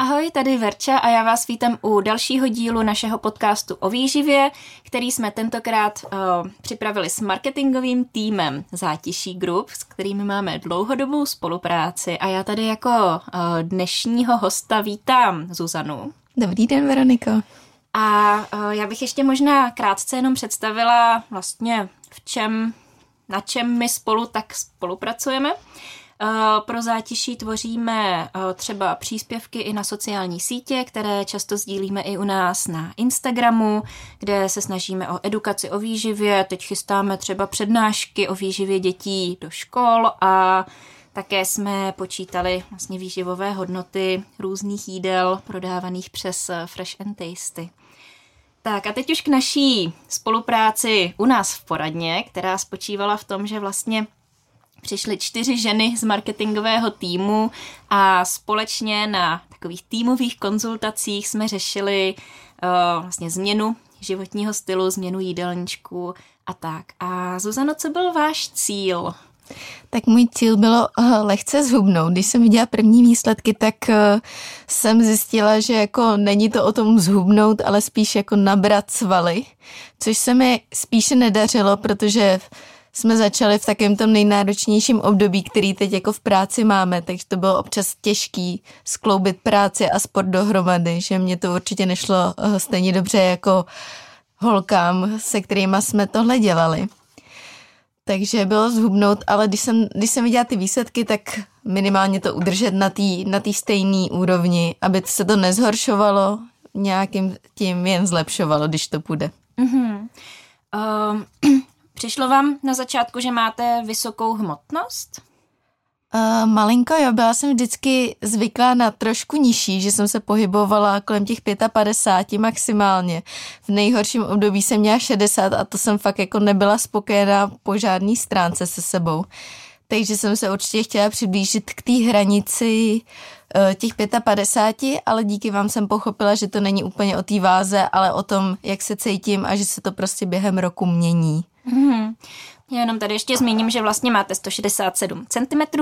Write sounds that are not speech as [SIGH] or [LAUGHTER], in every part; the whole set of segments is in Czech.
Ahoj, tady Verča a já vás vítám u dalšího dílu našeho podcastu o výživě, který jsme tentokrát uh, připravili s marketingovým týmem Zátiší Group, s kterými máme dlouhodobou spolupráci a já tady jako uh, dnešního hosta vítám Zuzanu. Dobrý den, Veroniko. A uh, já bych ještě možná krátce jenom představila vlastně v čem, na čem my spolu tak spolupracujeme. Eh, pro zátiší tvoříme eh, třeba příspěvky i na sociální sítě, které často sdílíme i u nás na Instagramu, kde se snažíme o edukaci o výživě. Teď chystáme třeba přednášky o výživě dětí do škol a také jsme počítali vlastně výživové hodnoty různých jídel prodávaných přes eh, Fresh and Tasty. Tak a teď už k naší spolupráci u nás v poradně, která spočívala v tom, že vlastně přišly čtyři ženy z marketingového týmu a společně na takových týmových konzultacích jsme řešili uh, vlastně změnu životního stylu, změnu jídelníčku a tak. A Zuzano, co byl váš cíl? Tak můj cíl bylo uh, lehce zhubnout. Když jsem viděla první výsledky, tak uh, jsem zjistila, že jako není to o tom zhubnout, ale spíš jako nabrat svaly, což se mi spíše nedařilo, protože jsme začali v takém tom nejnáročnějším období, který teď jako v práci máme, takže to bylo občas těžký skloubit práci a sport dohromady, že mě to určitě nešlo eh, stejně dobře jako holkám, se kterými jsme tohle dělali. Takže bylo zhubnout, ale když jsem, když jsem viděla ty výsledky, tak minimálně to udržet na té na stejné úrovni, aby se to nezhoršovalo, nějakým tím jen zlepšovalo, když to půjde. Mm-hmm. Um, Přišlo vám na začátku, že máte vysokou hmotnost? Uh, malinko jo, byla jsem vždycky zvyklá na trošku nižší, že jsem se pohybovala kolem těch 55 maximálně. V nejhorším období jsem měla 60 a to jsem fakt jako nebyla spokojená po žádný stránce se sebou. Takže jsem se určitě chtěla přiblížit k té hranici uh, těch 55, ale díky vám jsem pochopila, že to není úplně o té váze, ale o tom, jak se cítím a že se to prostě během roku mění. Mm-hmm. Já jenom tady ještě zmíním, že vlastně máte 167 cm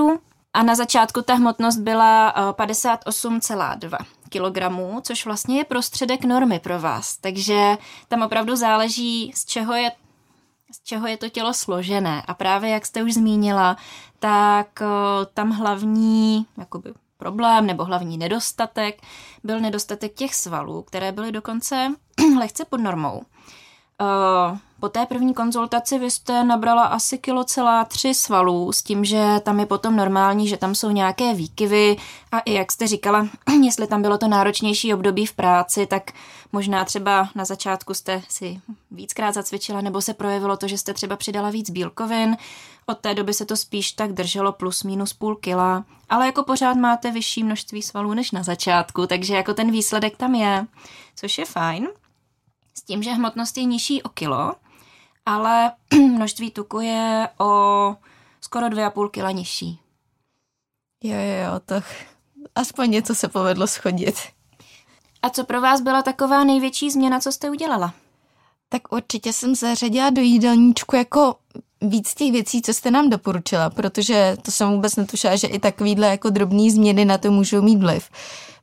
a na začátku ta hmotnost byla 58,2 kg, což vlastně je prostředek normy pro vás. Takže tam opravdu záleží, z čeho je z čeho je to tělo složené. A právě jak jste už zmínila, tak eh, tam hlavní jakoby, problém nebo hlavní nedostatek byl nedostatek těch svalů, které byly dokonce [CLEARS THROAT] lehce pod normou. Uh, po té první konzultaci vy jste nabrala asi kilo celá tři svalů s tím, že tam je potom normální, že tam jsou nějaké výkyvy a i jak jste říkala, [CLEARS THROAT] jestli tam bylo to náročnější období v práci, tak možná třeba na začátku jste si víckrát zacvičila nebo se projevilo to, že jste třeba přidala víc bílkovin. Od té doby se to spíš tak drželo plus minus půl kila, ale jako pořád máte vyšší množství svalů než na začátku, takže jako ten výsledek tam je, což je fajn. S tím, že hmotnost je nižší o kilo, ale [CLEARS THROAT] množství tuku je o skoro 2,5 kg nižší. Jo, jo, jo, to aspoň něco se povedlo schodit. A co pro vás byla taková největší změna, co jste udělala? Tak určitě jsem zařadila do jídelníčku jako víc těch věcí, co jste nám doporučila, protože to jsem vůbec netušila, že i takovýhle jako drobný změny na to můžou mít vliv.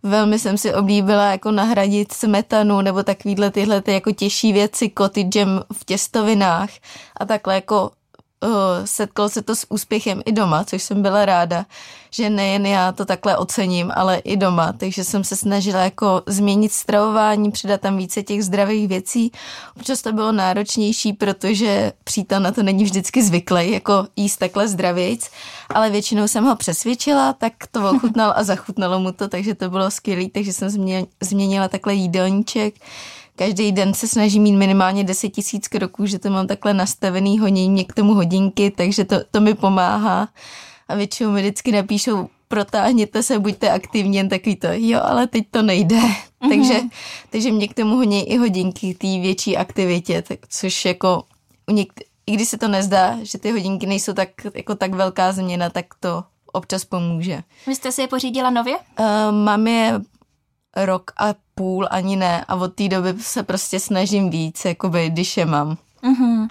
Velmi jsem si oblíbila jako nahradit smetanu nebo takovýhle tyhle ty jako těžší věci, cottage v těstovinách a takhle jako setkalo se to s úspěchem i doma, což jsem byla ráda, že nejen já to takhle ocením, ale i doma, takže jsem se snažila jako změnit stravování, přidat tam více těch zdravých věcí. Občas to bylo náročnější, protože přítel na to není vždycky zvyklý, jako jíst takhle zdravějc, ale většinou jsem ho přesvědčila, tak to ochutnal a zachutnalo mu to, takže to bylo skvělé, takže jsem změnila takhle jídelníček každý den se snažím mít minimálně 10 tisíc kroků, že to mám takhle nastavený, honí mě k tomu hodinky, takže to, to mi pomáhá. A většinou mi vždycky napíšou, protáhněte se, buďte aktivní, jen takový to, jo, ale teď to nejde. Mm-hmm. takže, takže mě k tomu honí i hodinky, té větší aktivitě, tak, což jako u něk- i když se to nezdá, že ty hodinky nejsou tak, jako tak velká změna, tak to občas pomůže. Vy jste si je pořídila nově? Uh, mám je rok a půl, ani ne. A od té doby se prostě snažím víc, jakoby, když je mám. Mm-hmm.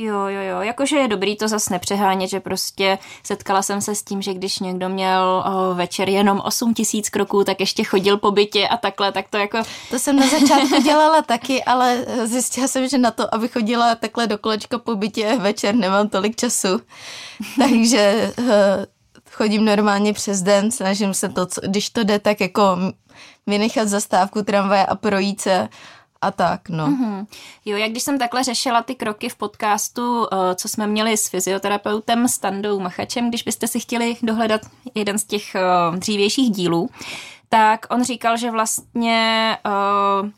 Jo, jo, jo, jakože je dobrý to zase nepřehánět, že prostě setkala jsem se s tím, že když někdo měl o, večer jenom 8 tisíc kroků, tak ještě chodil po bytě a takhle, tak to jako... To jsem na začátku [LAUGHS] dělala taky, ale zjistila jsem, že na to, aby chodila takhle do kolečka po bytě večer, nemám tolik času. [LAUGHS] Takže eh, chodím normálně přes den, snažím se to, když to jde, tak jako vynechat zastávku tramvaje a projít se a tak, no. Mm-hmm. Jo, jak když jsem takhle řešila ty kroky v podcastu, eh, co jsme měli s fyzioterapeutem Standou Machačem, když byste si chtěli dohledat jeden z těch eh, dřívějších dílů, tak on říkal, že vlastně uh,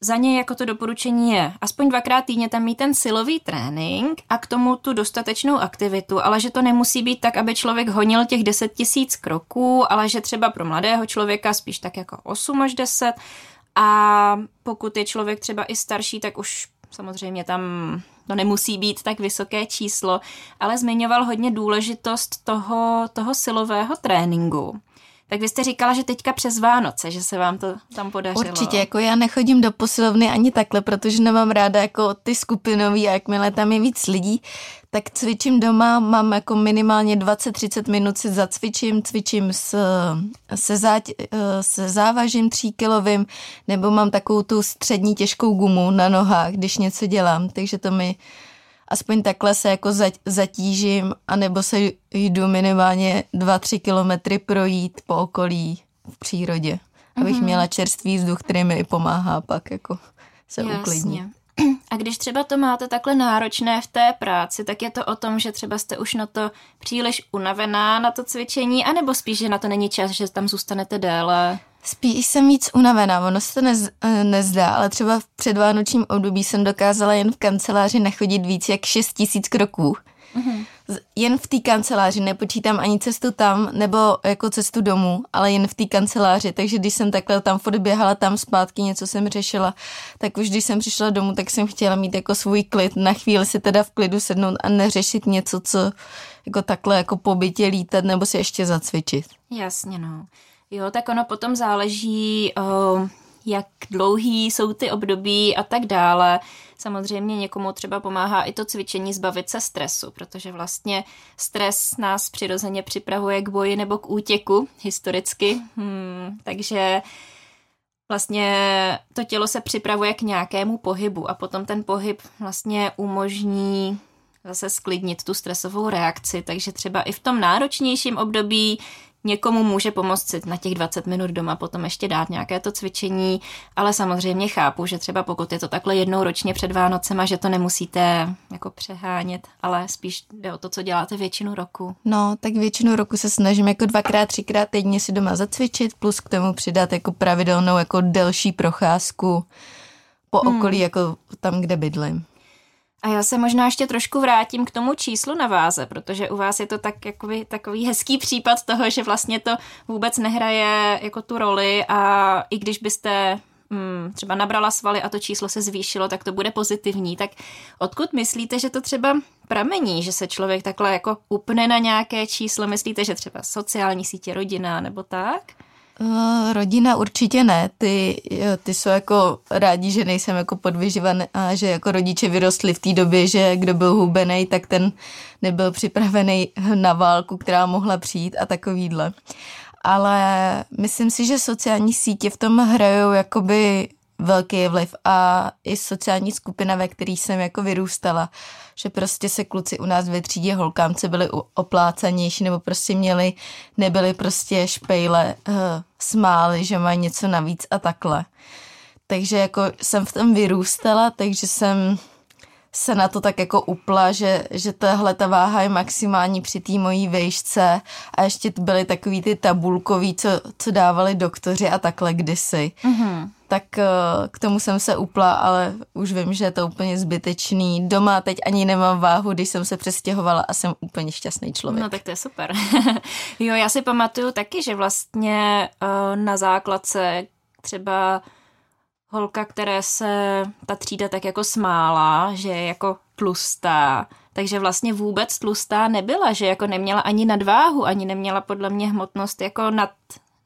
za něj jako to doporučení je aspoň dvakrát týdně tam mít ten silový trénink a k tomu tu dostatečnou aktivitu, ale že to nemusí být tak, aby člověk honil těch 10 tisíc kroků, ale že třeba pro mladého člověka spíš tak jako 8 až 10 a pokud je člověk třeba i starší, tak už samozřejmě tam to nemusí být tak vysoké číslo, ale zmiňoval hodně důležitost toho, toho silového tréninku. Tak vy jste říkala, že teďka přes Vánoce, že se vám to tam podařilo. Určitě, jako já nechodím do posilovny ani takhle, protože nemám ráda jako ty skupinový a jakmile tam je víc lidí, tak cvičím doma, mám jako minimálně 20-30 minut si zacvičím, cvičím s, se, zá, se závažím tříkilovým, nebo mám takovou tu střední těžkou gumu na nohách, když něco dělám, takže to mi aspoň takhle se jako zatížím, anebo se jdu minimálně 2-3 kilometry projít po okolí v přírodě, abych mm-hmm. měla čerstvý vzduch, který mi i pomáhá pak jako se Jasně. uklidnit. A když třeba to máte takhle náročné v té práci, tak je to o tom, že třeba jste už na to příliš unavená na to cvičení, anebo spíš, že na to není čas, že tam zůstanete déle? Spíš jsem víc unavená, ono se to nez, eh, nezdá, ale třeba v předvánočním období jsem dokázala jen v kanceláři nachodit víc jak 6 tisíc kroků. Mm-hmm. Jen v té kanceláři, nepočítám ani cestu tam, nebo jako cestu domů, ale jen v té kanceláři, takže když jsem takhle tam furt běhala tam zpátky, něco jsem řešila, tak už když jsem přišla domů, tak jsem chtěla mít jako svůj klid, na chvíli si teda v klidu sednout a neřešit něco, co jako takhle jako po bytě lítat nebo si ještě zacvičit. Jasně, no. Jo, tak ono potom záleží, uh, jak dlouhý jsou ty období a tak dále. Samozřejmě někomu třeba pomáhá i to cvičení zbavit se stresu, protože vlastně stres nás přirozeně připravuje k boji nebo k útěku historicky. Hmm, takže vlastně to tělo se připravuje k nějakému pohybu a potom ten pohyb vlastně umožní zase sklidnit tu stresovou reakci, takže třeba i v tom náročnějším období Někomu může pomoct si na těch 20 minut doma potom ještě dát nějaké to cvičení, ale samozřejmě chápu, že třeba pokud je to takhle jednou ročně před Vánocema, že to nemusíte jako přehánět, ale spíš jde o to, co děláte většinu roku. No, tak většinu roku se snažím jako dvakrát, třikrát týdně si doma zacvičit, plus k tomu přidat jako pravidelnou jako delší procházku po hmm. okolí, jako tam, kde bydlím. A já se možná ještě trošku vrátím k tomu číslu na váze, protože u vás je to tak jakoby, takový hezký případ toho, že vlastně to vůbec nehraje jako tu roli a i když byste hmm, třeba nabrala svaly a to číslo se zvýšilo, tak to bude pozitivní. Tak odkud myslíte, že to třeba pramení, že se člověk takhle jako upne na nějaké číslo? Myslíte, že třeba sociální sítě, rodina nebo tak? Uh, rodina určitě ne, ty, ty jsou jako rádi, že nejsem jako podvyživaný a že jako rodiče vyrostli v té době, že kdo byl hubený, tak ten nebyl připravený na válku, která mohla přijít a takovýhle. Ale myslím si, že sociální sítě v tom hrajou jakoby velký vliv a i sociální skupina, ve které jsem jako vyrůstala, že prostě se kluci u nás ve třídě holkámce byli oplácanější nebo prostě měli, nebyli prostě špejle, uh, smáli, že mají něco navíc a takhle. Takže jako jsem v tom vyrůstala, takže jsem se na to tak jako upla, že, že tahle ta váha je maximální při té mojí vejšce a ještě byly takový ty tabulkový, co, co dávali doktoři a takhle kdysi. Mm-hmm. Tak eh, k tomu jsem se upla, ale už vím, že je to úplně zbytečný. Doma teď ani nemám váhu, když jsem se přestěhovala a jsem úplně šťastný člověk. No tak to je super. [LAUGHS] jo, já si pamatuju taky, že vlastně uh, na základce třeba holka, které se ta třída tak jako smála, že je jako tlustá, takže vlastně vůbec tlustá nebyla, že jako neměla ani nadváhu, ani neměla podle mě hmotnost jako nad,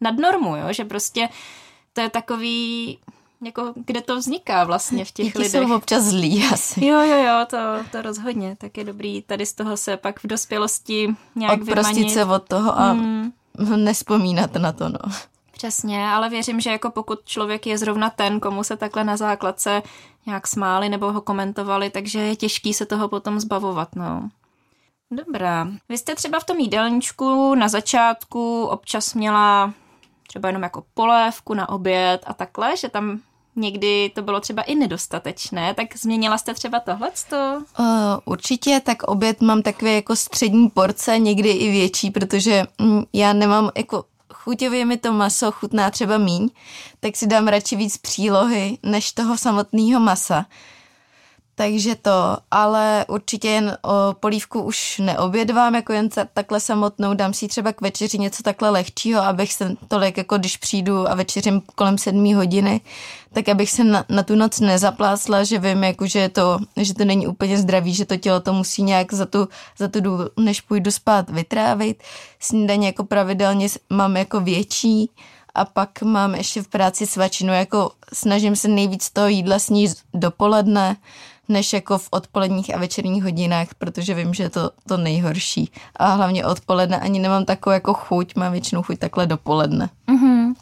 nad normu, jo? že prostě to je takový jako kde to vzniká vlastně v těch Děti lidech. jsou občas zlí asi. Jo, jo, jo, to, to rozhodně. Tak je dobrý tady z toho se pak v dospělosti nějak Odprostit vymanit. se od toho a Hmm. [LAUGHS] nespomínat na to, no. Přesně, ale věřím, že jako pokud člověk je zrovna ten, komu se takhle na základce nějak smáli nebo ho komentovali, takže je těžký se toho potom zbavovat, no. Dobrá. Vy jste třeba v tom jídelníčku na začátku občas měla třeba jenom jako polévku na oběd a takhle, že tam někdy to bylo třeba i nedostatečné, tak změnila jste třeba tohleto? Uh, určitě, tak oběd mám takové jako střední porce, někdy i větší, protože mm, já nemám jako chuťově mi to maso chutná třeba míň, tak si dám radši víc přílohy než toho samotného masa. Takže to, ale určitě jen o polívku už neobědvám, jako jen ta- takhle samotnou, dám si třeba k večeři něco takhle lehčího, abych se tolik, jako když přijdu a večeřím kolem sedmí hodiny, tak abych se na, na tu noc nezaplásla, že vím, jako, že, to, že to není úplně zdravý, že to tělo to musí nějak za tu, za tu dobu, než půjdu spát, vytrávit. Snídaně jako pravidelně mám jako větší a pak mám ještě v práci svačinu, jako snažím se nejvíc toho jídla sníst dopoledne, než jako v odpoledních a večerních hodinách, protože vím, že je to to nejhorší. A hlavně odpoledne ani nemám takovou jako chuť, mám většinou chuť takhle dopoledne. Mhm.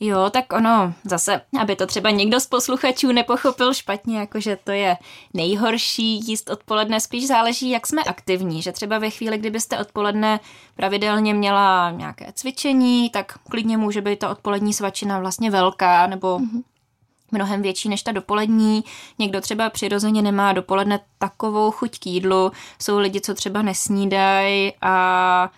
Jo, tak ono, zase, aby to třeba někdo z posluchačů nepochopil špatně, jakože to je nejhorší jíst odpoledne, spíš záleží, jak jsme aktivní, že třeba ve chvíli, kdybyste odpoledne pravidelně měla nějaké cvičení, tak klidně může být ta odpolední svačina vlastně velká, nebo mnohem větší než ta dopolední. Někdo třeba přirozeně nemá dopoledne takovou chuť k jídlu. Jsou lidi, co třeba nesnídají a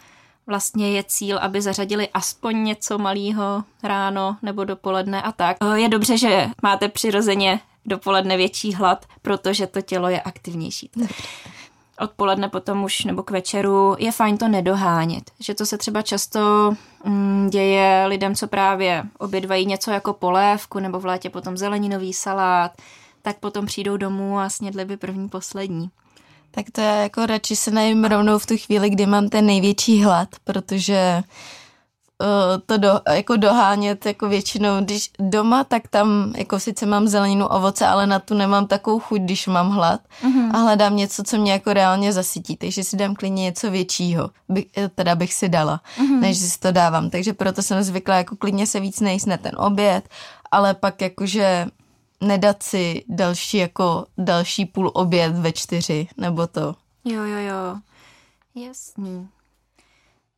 vlastně je cíl, aby zařadili aspoň něco malého ráno nebo dopoledne a tak. Je dobře, že máte přirozeně dopoledne větší hlad, protože to tělo je aktivnější. Odpoledne potom už nebo k večeru je fajn to nedohánět. Že to se třeba často mm, děje lidem, co právě obědvají něco jako polévku nebo v létě potom zeleninový salát, tak potom přijdou domů a snědli by první, poslední. Tak to já jako radši se najím rovnou v tu chvíli, kdy mám ten největší hlad, protože to do, jako dohánět jako většinou, když doma, tak tam jako sice mám zeleninu, ovoce, ale na tu nemám takovou chuť, když mám hlad mm-hmm. a hledám něco, co mě jako reálně zasytí, takže si dám klidně něco většího, by, eh, teda bych si dala, mm-hmm. než si to dávám, takže proto jsem zvykla jako klidně se víc nejíst na ten oběd, ale pak jakože nedat si další jako další půl oběd ve čtyři, nebo to. Jo, jo, jo. Jasný.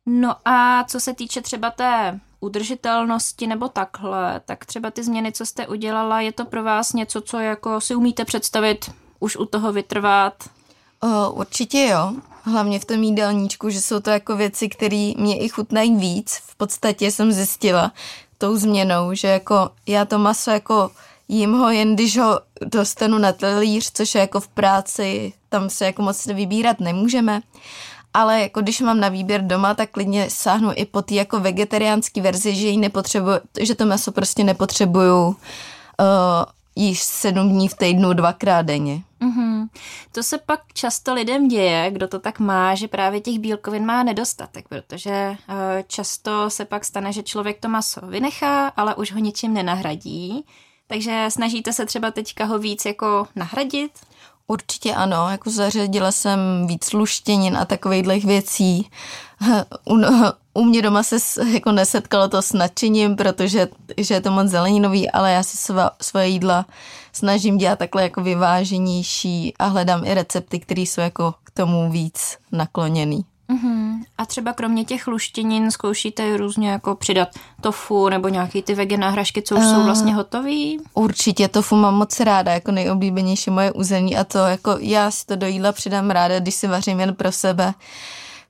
No a co se týče třeba té udržitelnosti nebo takhle, tak třeba ty změny, co jste udělala, je to pro vás něco, co jako si umíte představit, už u toho vytrvat? O, určitě jo, hlavně v tom jídelníčku, že jsou to jako věci, které mě i chutnají víc. V podstatě jsem zjistila tou změnou, že jako já to maso jako jím ho jen, když ho dostanu na talíř, což je jako v práci, tam se jako moc vybírat nemůžeme. Ale jako když mám na výběr doma, tak klidně sáhnu i po té jako vegetariánský verzi, že ji nepotřebuju, že to maso prostě nepotřebuju uh, jíst sedm dní v týdnu dvakrát denně. Mm-hmm. To se pak často lidem děje, kdo to tak má, že právě těch bílkovin má nedostatek, protože uh, často se pak stane, že člověk to maso vynechá, ale už ho ničím nenahradí. Takže snažíte se třeba teďka ho víc jako nahradit? Určitě ano, jako zařadila jsem víc luštěnin a takových věcí. [LAUGHS] U, [LAUGHS] u mě doma se jako nesetkalo to s nadšením, protože že je to moc zeleninový, ale já si sva, svoje jídla snažím dělat takhle jako vyváženější a hledám i recepty, které jsou jako k tomu víc nakloněný. Mm-hmm. A třeba kromě těch luštěnin zkoušíte různě jako přidat tofu nebo nějaký ty vegan náhražky, co už uh... jsou vlastně hotový? Určitě tofu mám moc ráda, jako nejoblíbenější moje uzení a to jako já si to do jídla přidám ráda, když si vařím jen pro sebe.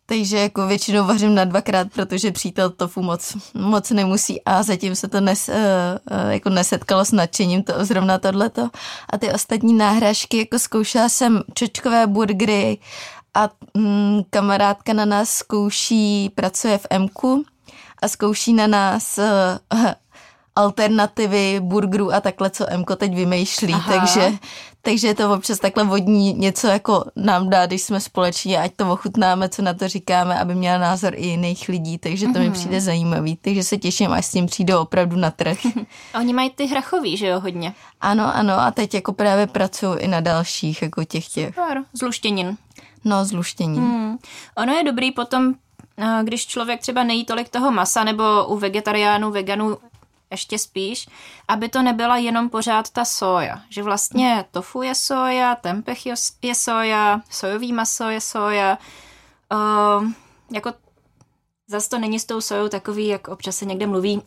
Takže jako většinou vařím na dvakrát, protože přítel tofu moc, moc nemusí a zatím se to nes, uh, uh, jako nesetkalo s nadšením, to, zrovna tohleto. A ty ostatní náhražky, jako zkoušela jsem čočkové burgery a mm, kamarádka na nás zkouší, pracuje v MKu a zkouší na nás uh, [LAUGHS] alternativy burgerů a takhle, co Mko teď vymýšlí, takže, takže je to občas takhle vodní něco jako nám dá, když jsme společně, ať to ochutnáme, co na to říkáme, aby měla názor i jiných lidí, takže to mm-hmm. mi mhm. přijde zajímavý, takže se těším, až s tím přijdou opravdu na trh. [LAUGHS] Oni mají ty hrachový, že jo, hodně. Ano, ano, a teď jako právě pracuju i na dalších, jako těch těch. Super, zluštěnin. No, zluštěnin. Hmm. Ono je dobrý potom, když člověk třeba nejí tolik toho masa, nebo u vegetariánů, veganů ještě spíš, aby to nebyla jenom pořád ta soja. Že vlastně tofu je soja, tempeh je soja, sojový maso je soja. Uh, jako zase to není s tou sojou takový, jak občas se někde mluví,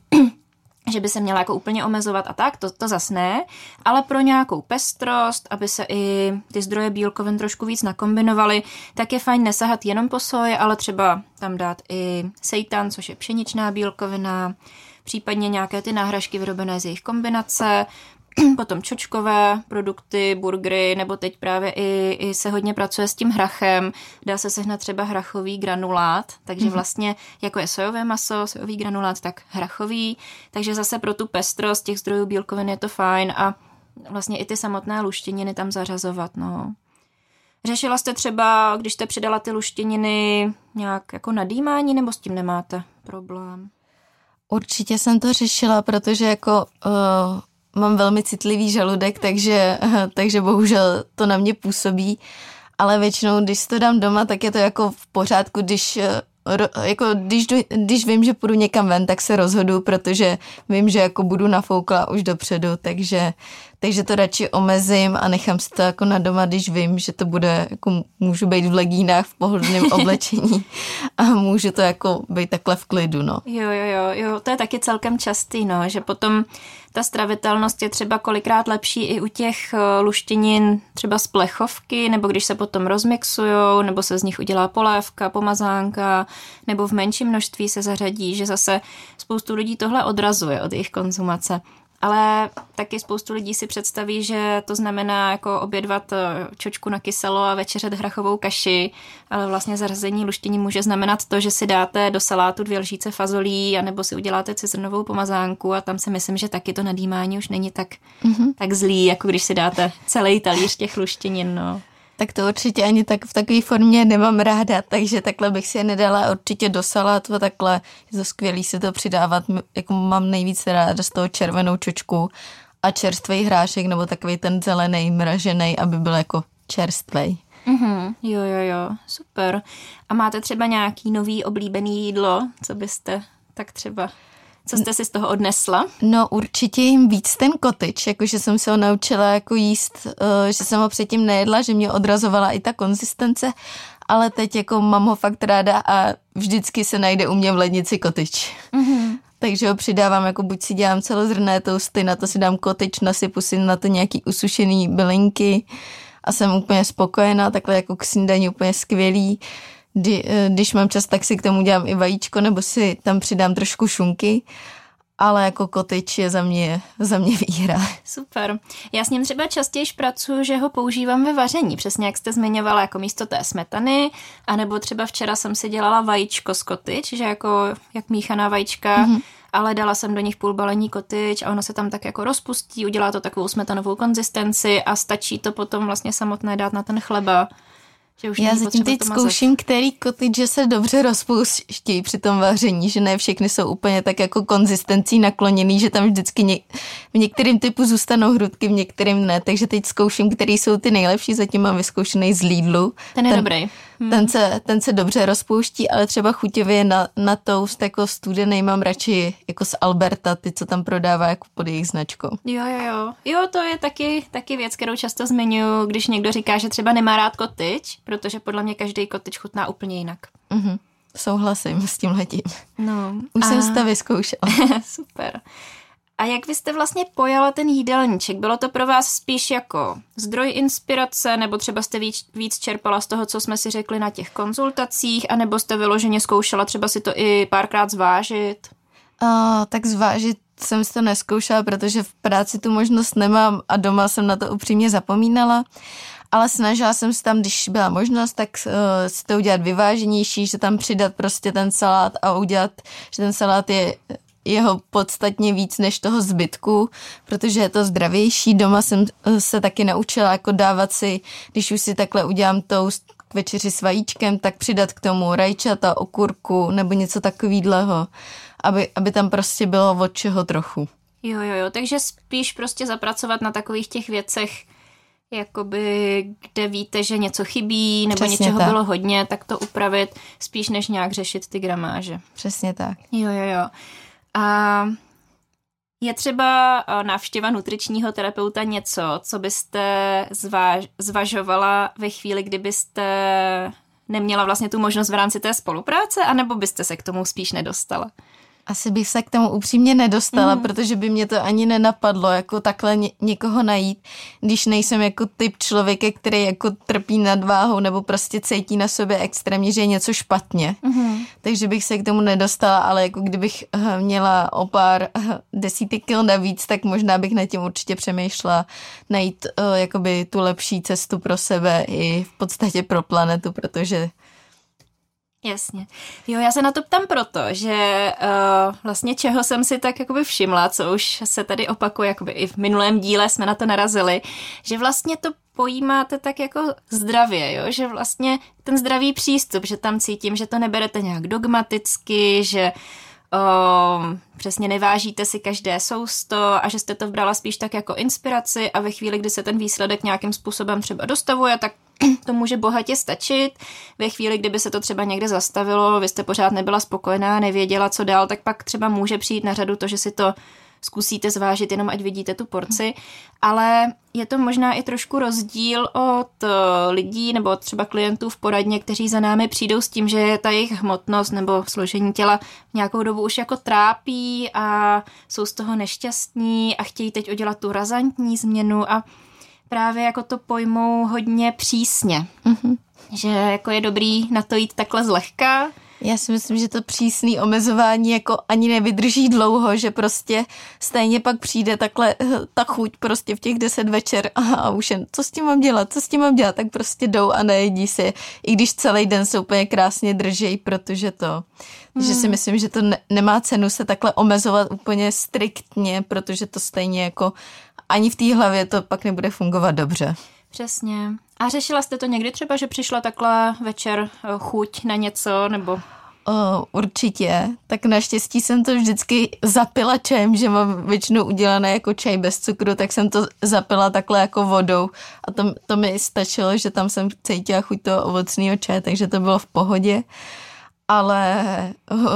že by se měla jako úplně omezovat a tak, to, to zas ne, ale pro nějakou pestrost, aby se i ty zdroje bílkovin trošku víc nakombinovaly, tak je fajn nesahat jenom po soje, ale třeba tam dát i seitan, což je pšeničná bílkovina, případně nějaké ty náhražky vyrobené z jejich kombinace, [CLEARS THROAT] potom čočkové produkty, burgery, nebo teď právě i, i se hodně pracuje s tím hrachem. Dá se sehnat třeba hrachový granulát, takže mhm. vlastně jako je sojové maso, sojový granulát, tak hrachový. Takže zase pro tu pestrost těch zdrojů bílkovin je to fajn a vlastně i ty samotné luštěniny tam zařazovat, no. Řešila jste třeba, když jste přidala ty luštěniny nějak jako nadýmání, nebo s tím nemáte problém? Určitě jsem to řešila, protože jako uh, mám velmi citlivý žaludek, takže, [LAUGHS] takže bohužel to na mě působí. Ale většinou, když to dám doma, tak je to jako v pořádku, když eh, jako když, když vím, že půjdu někam ven, tak se rozhodu, protože vím, že jako budu nafoukla už dopředu, takže, takže to radši omezím a nechám si to jako na doma, když vím, že to bude, jako můžu být v legínách v pohodlném [LAUGHS] oblečení a můžu to jako být takhle v klidu, no. Jo, jo, jo, jo, to je taky celkem častý, no, že potom ta stravitelnost je třeba kolikrát lepší i u těch eh, luštěnin třeba z plechovky, nebo když se potom rozmixujou, nebo se z nich udělá polévka, pomazánka, nebo v menším množství se zařadí, že zase spoustu lidí tohle odrazuje od jejich konzumace. Ale taky spoustu lidí si představí, že to znamená jako obědvat eh, čočku na kyselo a večeřet hrachovou kaši, ale vlastně zařazení luštění může znamenat to, že si dáte do salátu dvě lžíce fazolí, anebo si uděláte cizrnovou pomazánku a tam si myslím, že taky to nadýmání už není tak, mm-hmm. tak zlý, jako když si dáte celý talíř těch luštěnin. No tak to určitě ani tak v takové formě nemám ráda, takže takhle bych si je nedala určitě do salátu takhle je to skvělý si to přidávat, jako mám nejvíc ráda z toho červenou čočku a čerstvý hrášek nebo takový ten zelený, mražený, aby byl jako čerstvý. Mm-hmm. Jo, jo, jo, super. A máte třeba nějaký nový oblíbený jídlo, co byste tak třeba co jste si z toho odnesla? No určitě jim víc ten kotyč, jakože jsem se ho naučila jako jíst, uh, že jsem ho předtím nejedla, že mě odrazovala i ta konzistence, ale teď jako mám ho fakt ráda a vždycky se najde u mě v lednici kotyč. Mm-hmm. Takže ho přidávám, jako buď si dělám celozrné tousty, na to si dám kotyč, nasypu si na to nějaký usušený bylinky a jsem úplně spokojená, takhle jako k snídaní úplně skvělý. Kdy, eh, když mám čas, tak si k tomu dělám i vajíčko, nebo si tam přidám trošku šunky, ale jako kotyč je za mě, za mě výhra. [LAUGHS] Super. Já s ním třeba častěji pracuji, že ho používám ve vaření, přesně jak jste zmiňovala, jako místo té smetany, anebo třeba včera jsem si dělala vajíčko z kotyč, že jako jak míchaná vajíčka, mm-hmm ale dala jsem do nich půl balení kotyč a ono se tam tak jako rozpustí, udělá to takovou smetanovou konzistenci a stačí to potom vlastně samotné dát na ten chleba. Že už Já zatím teď zkouším, který že se dobře rozpouští při tom vaření, že ne všechny jsou úplně tak jako konzistencí nakloněný, že tam vždycky ně, v některým typu zůstanou hrudky, v některým ne, takže teď zkouším, který jsou ty nejlepší, zatím mám vyzkoušený z Lidlu. Ten je ten, dobrý. Hmm. Ten, se, ten se dobře rozpouští, ale třeba chuťově na, na toast jako studený mám radši jako z Alberta, ty, co tam prodává jako pod jejich značkou. Jo, jo, jo. Jo, to je taky, taky věc, kterou často zmiňuji, když někdo říká, že třeba nemá rád kotyč, protože podle mě každý kotyč chutná úplně jinak. Mm-hmm. Souhlasím s tím letím. No. Už a... jsem to vyzkoušela. [LAUGHS] Super. A jak vy jste vlastně pojala ten jídelníček? Bylo to pro vás spíš jako zdroj inspirace, nebo třeba jste víc, víc čerpala z toho, co jsme si řekli na těch konzultacích, anebo jste vyloženě zkoušela třeba si to i párkrát zvážit? Uh, tak zvážit jsem si to neskoušela, protože v práci tu možnost nemám a doma jsem na to upřímně zapomínala. Ale snažila jsem se tam, když byla možnost, tak uh, si to udělat vyváženější, že tam přidat prostě ten salát a udělat, že ten salát je jeho podstatně víc než toho zbytku, protože je to zdravější. Doma jsem eh, se taky naučila jako dávat si, když už si takhle udělám toast k večeři s vajíčkem, tak přidat k tomu rajčata, okurku nebo něco takového, aby, aby tam prostě bylo od čeho trochu. Jo, jo, jo, takže spíš prostě zapracovat na takových těch věcech, jakoby, kde víte, že něco chybí, nebo Přesně něčeho tak. bylo hodně, tak to upravit, spíš než nějak řešit ty gramáže. Přesně tak. Jo, jo, jo. A je třeba návštěva nutričního terapeuta něco, co byste zváž, zvažovala ve chvíli, kdybyste neměla vlastně tu možnost v rámci té spolupráce, anebo byste se k tomu spíš nedostala? Asi bych se k tomu upřímně nedostala, mm. protože by mě to ani nenapadlo, jako takhle ně, někoho najít, když nejsem jako typ člověka, který jako trpí nadváhou nebo prostě cítí na sobě extrémně, že je něco špatně. Mm. Takže bych se k tomu nedostala, ale jako kdybych eh, měla o pár eh, desítek kil navíc, tak možná bych na tím určitě přemýšlela najít uh, jakoby tu lepší cestu pro sebe i v podstatě pro planetu, protože Jasně. Jo, já se na to ptám proto, že uh, vlastně čeho jsem si tak jakoby všimla, co už se tady opakuje, jakoby i v minulém díle jsme na to narazili, že vlastně to pojímáte tak jako zdravě, jo? že vlastně ten zdravý přístup, že tam cítím, že to neberete nějak dogmaticky, že uh, přesně nevážíte si každé sousto a že jste to vbrala spíš tak jako inspiraci a ve chvíli, kdy se ten výsledek nějakým způsobem třeba dostavuje, tak [CLEARS THROAT] to může bohatě stačit. Ve chvíli, kdyby se to třeba někde zastavilo, vy jste pořád nebyla spokojená, nevěděla, co dál, tak pak třeba může přijít na řadu to, že si to zkusíte zvážit, jenom ať vidíte tu porci, ale je to možná i trošku rozdíl od eh, lidí nebo třeba klientů v poradně, kteří za námi přijdou s tím, že ta jejich hmotnost nebo složení těla nějakou dobu už jako trápí a jsou z toho nešťastní a chtějí teď udělat tu razantní změnu a právě jako to pojmou hodně přísně. Mm-hmm. Že jako je dobrý na to jít takhle zlehka, já si myslím, že to přísné omezování jako ani nevydrží dlouho, že prostě stejně pak přijde takhle eh, ta chuť prostě v těch deset večer [LAUGHS] a, a už jen, co s tím mám dělat, co s tím mám dělat, tak prostě jdou a nejedí si, i když celý den se úplně krásně drží, protože to, hmm. že si myslím, že to ne, nemá cenu se takhle omezovat úplně striktně, protože to stejně jako ani v té hlavě to pak nebude fungovat dobře. Přesně. A řešila jste to někdy třeba, že přišla takhle večer eh, chuť na něco, nebo... Určitě. Tak naštěstí jsem to vždycky zapila čajem, že mám většinou udělané jako čaj bez cukru, tak jsem to zapila takhle jako vodou a to, to mi stačilo, že tam jsem cítila chuť toho ovocného čaje, takže to bylo v pohodě. Ale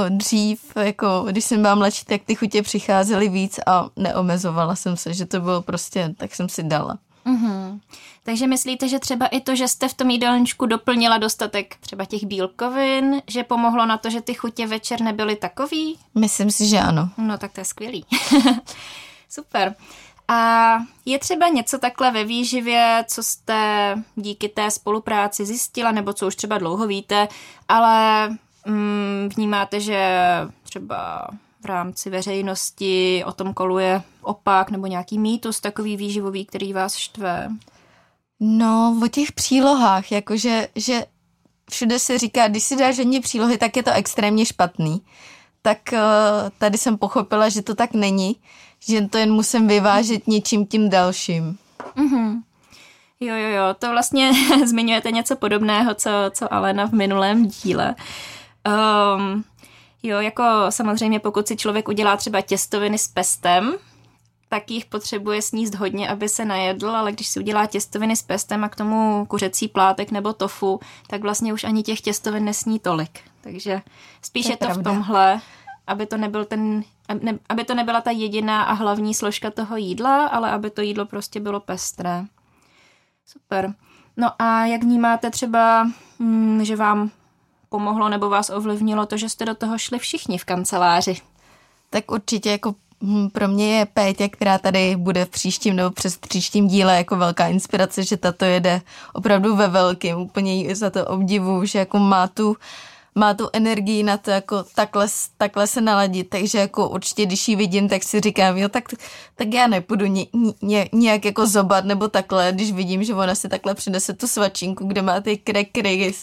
dřív, jako když jsem byla mladší, tak ty chutě přicházely víc a neomezovala jsem se, že to bylo prostě, tak jsem si dala. Mm-hmm. Takže myslíte, že třeba i to, že jste v tom jídelníčku doplnila dostatek třeba těch bílkovin, že pomohlo na to, že ty chutě večer nebyly takový? Myslím si, že ano. No tak to je skvělý. [LAUGHS] Super. A je třeba něco takhle ve výživě, co jste díky té spolupráci zjistila, nebo co už třeba dlouho víte, ale mm, vnímáte, že třeba v rámci veřejnosti o tom koluje opak nebo nějaký mýtus takový výživový, který vás štve? No, o těch přílohách, jakože že všude se říká, když si dáš hodně přílohy, tak je to extrémně špatný. Tak uh, tady jsem pochopila, že to tak není, že to jen musím vyvážet něčím tím dalším. Mm-hmm. Jo, jo, jo, to vlastně [LAUGHS] zmiňujete něco podobného, co, co Alena v minulém díle. Um, jo, jako samozřejmě pokud si člověk udělá třeba těstoviny s pestem, tak jich potřebuje sníst hodně, aby se najedl, ale když si udělá těstoviny s pestem a k tomu kuřecí plátek nebo tofu, tak vlastně už ani těch těstovin nesní tolik. Takže spíš to je, je to pravda. v tomhle, aby to nebyl ten, aby to nebyla ta jediná a hlavní složka toho jídla, ale aby to jídlo prostě bylo pestré. Super. No a jak vnímáte třeba, hm, že vám pomohlo nebo vás ovlivnilo to, že jste do toho šli všichni v kanceláři? Tak určitě jako hm, pro mě je Pétě, která tady bude v příštím nebo přes příštím díle jako velká inspirace, že tato jede opravdu ve velkým. Úplně jí za to obdivu, že jako má tu má tu energii na to jako takhle, takhle se naladit, takže jako určitě, když ji vidím, tak si říkám, jo, tak, tak já nepůjdu ně, ně, nějak jako zobat nebo takhle, když vidím, že ona si takhle přinese tu svačinku, kde má ty krekry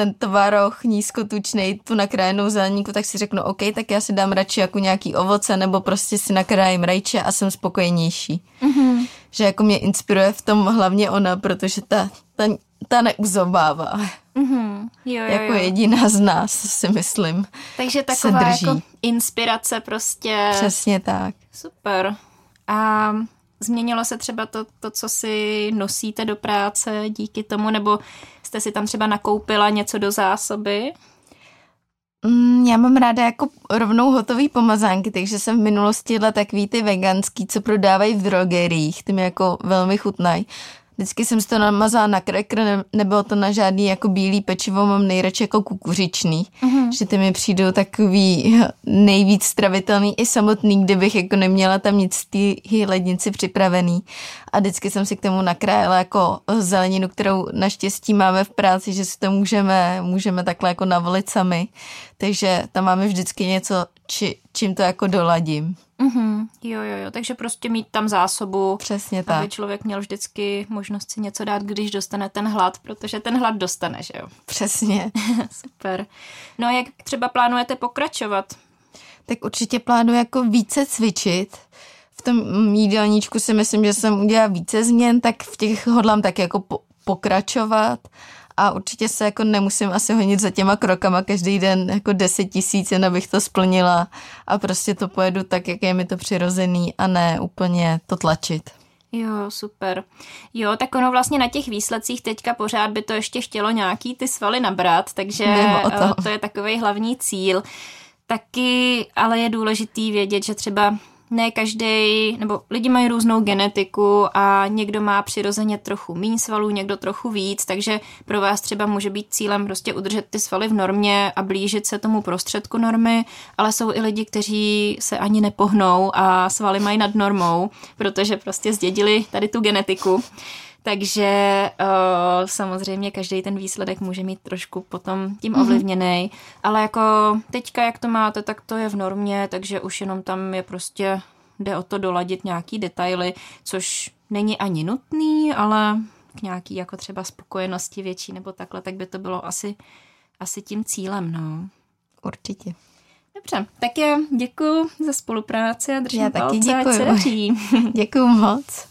ten tvaroh nízkotučný, tu nakrájenou zeleníku, tak si řeknu, OK, tak já si dám radši jako nějaký ovoce, nebo prostě si nakrájím rajče a jsem spokojenější. Mm-hmm. Že jako mě inspiruje v tom hlavně ona, protože ta, ta, ta neuzobává. Mm-hmm. Jo, jo, jako jo. jediná z nás, si myslím. Takže se taková drží. jako inspirace prostě. Přesně tak. Super. A změnilo se třeba to, to, co si nosíte do práce díky tomu, nebo jste si tam třeba nakoupila něco do zásoby? Mm, já mám ráda jako rovnou hotový pomazánky, takže jsem v minulosti jedla takový ty veganský, co prodávají v drogeriích, ty mi jako velmi chutnají. Vždycky jsem si to namazala na krekr, ne, nebylo to na žádný jako bílý pečivo, mám nejradši jako kukuřičný, mm-hmm. že ty mi přijdou takový nejvíc stravitelný i samotný, kdybych jako neměla tam nic z té lednici připravený. A vždycky jsem si k tomu nakrájela jako zeleninu, kterou naštěstí máme v práci, že si to můžeme, můžeme takhle jako navolit sami. Takže tam máme vždycky něco, či, čím to jako doladím. Mm-hmm. Jo, jo, jo, takže prostě mít tam zásobu, Přesně tak. aby člověk měl vždycky možnost si něco dát, když dostane ten hlad, protože ten hlad dostane, že jo? [LAUGHS] Přesně. Super. No a jak třeba plánujete pokračovat? Tak určitě plánuji jako více cvičit. V tom jídelníčku si myslím, že jsem udělala více změn, tak v těch hodlám tak jako po- pokračovat a určitě se jako nemusím asi honit za těma krokama každý den jako 10 tisíc, jen abych to splnila a prostě to pojedu tak, jak je mi to přirozený a ne úplně to tlačit. Jo, super. Jo, tak ono vlastně na těch výsledcích teďka pořád by to ještě chtělo nějaký ty svaly nabrat, takže to. eh, to je takový hlavní cíl. Taky ale je důležitý vědět, že třeba ne každý, nebo lidi mají různou genetiku a někdo má přirozeně trochu méně svalů, někdo trochu víc, takže pro vás třeba může být cílem prostě udržet ty svaly v normě a blížit se tomu prostředku normy, ale jsou i lidi, kteří se ani nepohnou a svaly mají nad normou, protože prostě zdědili tady tu genetiku. Takže uh, samozřejmě každý ten výsledek může mít trošku potom tím ovlivněný, ale jako teďka, jak to máte, tak to je v normě, takže už jenom tam je prostě, jde o to doladit nějaký detaily, což není ani nutný, ale k nějaký jako třeba spokojenosti větší nebo takhle, tak by to bylo asi, asi tím cílem, no. Určitě. Dobře, tak je děkuji za spolupráci a držím Já taky palce, ať se děkuju. daří. [LAUGHS] Děkuju moc.